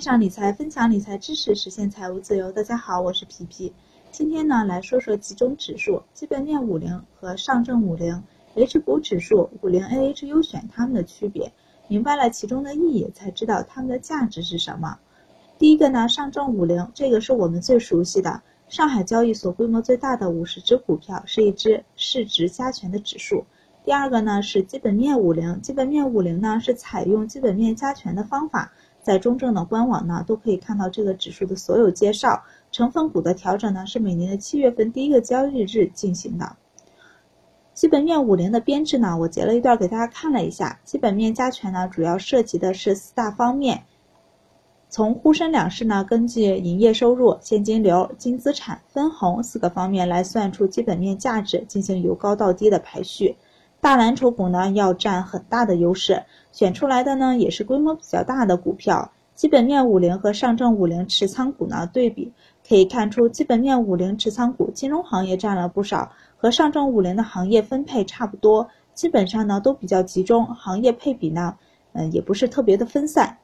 线上理财，分享理财知识，实现财务自由。大家好，我是皮皮。今天呢，来说说几种指数：基本面五零和上证五零、H 股指数、五零 AH 优选它们的区别。明白了其中的意义，才知道它们的价值是什么。第一个呢，上证五零，这个是我们最熟悉的上海交易所规模最大的五十只股票，是一只市值加权的指数。第二个呢是基本面五零，基本面五零呢是采用基本面加权的方法，在中证的官网呢都可以看到这个指数的所有介绍。成分股的调整呢是每年的七月份第一个交易日进行的。基本面五零的编制呢，我截了一段给大家看了一下。基本面加权呢主要涉及的是四大方面，从沪深两市呢根据营业收入、现金流、净资产、分红四个方面来算出基本面价值，进行由高到低的排序。大蓝筹股呢要占很大的优势，选出来的呢也是规模比较大的股票。基本面五零和上证五零持仓股呢对比，可以看出基本面五零持仓股金融行业占了不少，和上证五零的行业分配差不多，基本上呢都比较集中，行业配比呢嗯也不是特别的分散。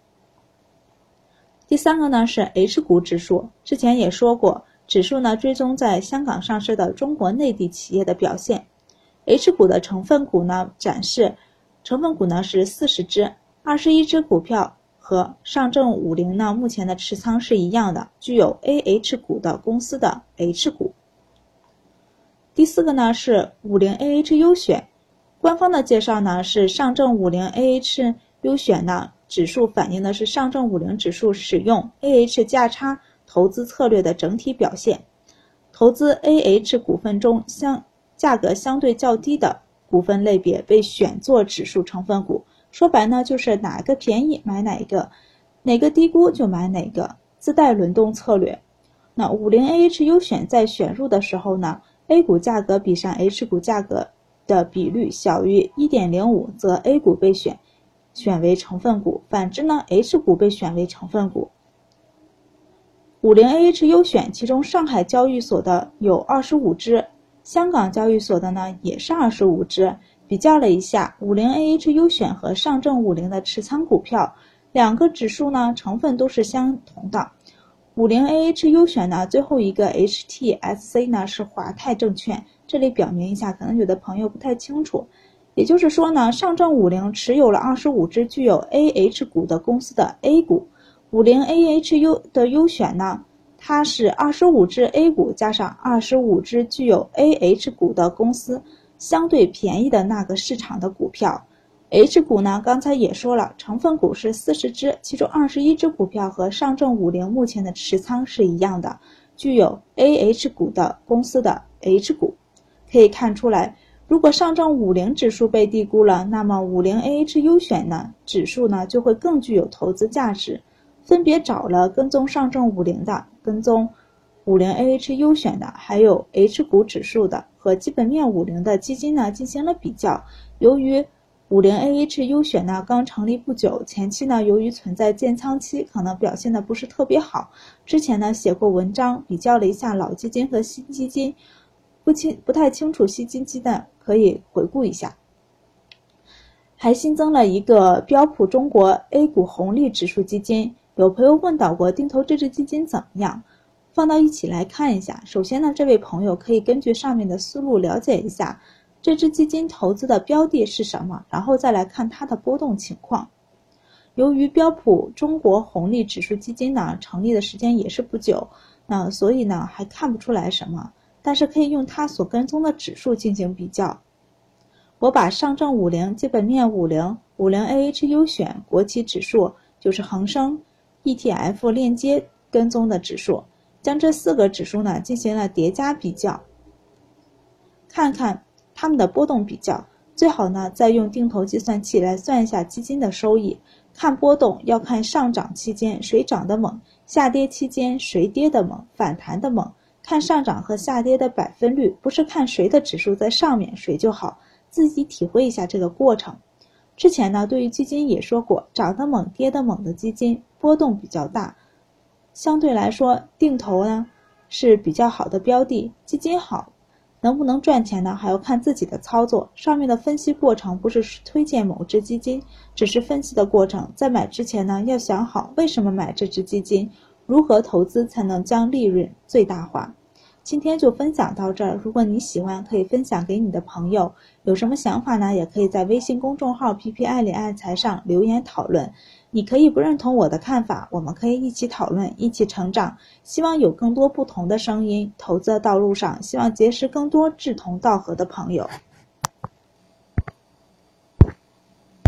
第三个呢是 H 股指数，之前也说过，指数呢追踪在香港上市的中国内地企业的表现。H 股的成分股呢，展示成分股呢是四十只，二十一只股票和上证五零呢目前的持仓是一样的，具有 AH 股的公司的 H 股。第四个呢是五零 AH 优选，官方的介绍呢是上证五零 AH 优选呢指数反映的是上证五零指数使用 AH 价差投资策略的整体表现，投资 AH 股份中相。价格相对较低的股份类别被选作指数成分股，说白呢就是哪个便宜买哪一个，哪个低估就买哪个，自带轮动策略。那五零 AH 优选在选入的时候呢，A 股价格比上 H 股价格的比率小于一点零五，则 A 股被选选为成分股；反之呢，H 股被选为成分股。五零 AH 优选其中上海交易所的有二十五只。香港交易所的呢也是二十五只，比较了一下五零 AH 优选和上证五零的持仓股票，两个指数呢成分都是相同的。五零 AH 优选呢最后一个 HTSC 呢是华泰证券，这里表明一下，可能有的朋友不太清楚，也就是说呢，上证五零持有了二十五只具有 AH 股的公司的 A 股，五零 AH 优的优选呢。它是二十五只 A 股加上二十五只具有 AH 股的公司，相对便宜的那个市场的股票。H 股呢，刚才也说了，成分股是四十只，其中二十一只股票和上证五零目前的持仓是一样的，具有 AH 股的公司的 H 股。可以看出来，如果上证五零指数被低估了，那么五零 AH 优选呢指数呢就会更具有投资价值。分别找了跟踪上证五零的、跟踪五零 AH 优选的，还有 H 股指数的和基本面五零的基金呢进行了比较。由于五零 AH 优选呢刚成立不久，前期呢由于存在建仓期，可能表现的不是特别好。之前呢写过文章，比较了一下老基金和新基金，不清不太清楚新基金的可以回顾一下。还新增了一个标普中国 A 股红利指数基金。有朋友问到过定投这支基金怎么样？放到一起来看一下。首先呢，这位朋友可以根据上面的思路了解一下这支基金投资的标的是什么，然后再来看它的波动情况。由于标普中国红利指数基金呢成立的时间也是不久，那所以呢还看不出来什么，但是可以用它所跟踪的指数进行比较。我把上证五零、基本面五零、五零 AH 优选、国企指数，就是恒生。ETF 链接跟踪的指数，将这四个指数呢进行了叠加比较，看看它们的波动比较。最好呢再用定投计算器来算一下基金的收益。看波动要看上涨期间谁涨得猛，下跌期间谁跌得猛，反弹的猛。看上涨和下跌的百分率，不是看谁的指数在上面谁就好，自己体会一下这个过程。之前呢，对于基金也说过，涨得猛、跌得猛的基金波动比较大，相对来说定投呢是比较好的标的。基金好，能不能赚钱呢？还要看自己的操作。上面的分析过程不是推荐某只基金，只是分析的过程。在买之前呢，要想好为什么买这只基金，如何投资才能将利润最大化。今天就分享到这儿。如果你喜欢，可以分享给你的朋友。有什么想法呢？也可以在微信公众号“ “P P 爱理爱财”上留言讨论。你可以不认同我的看法，我们可以一起讨论，一起成长。希望有更多不同的声音。投资的道路上，希望结识更多志同道合的朋友。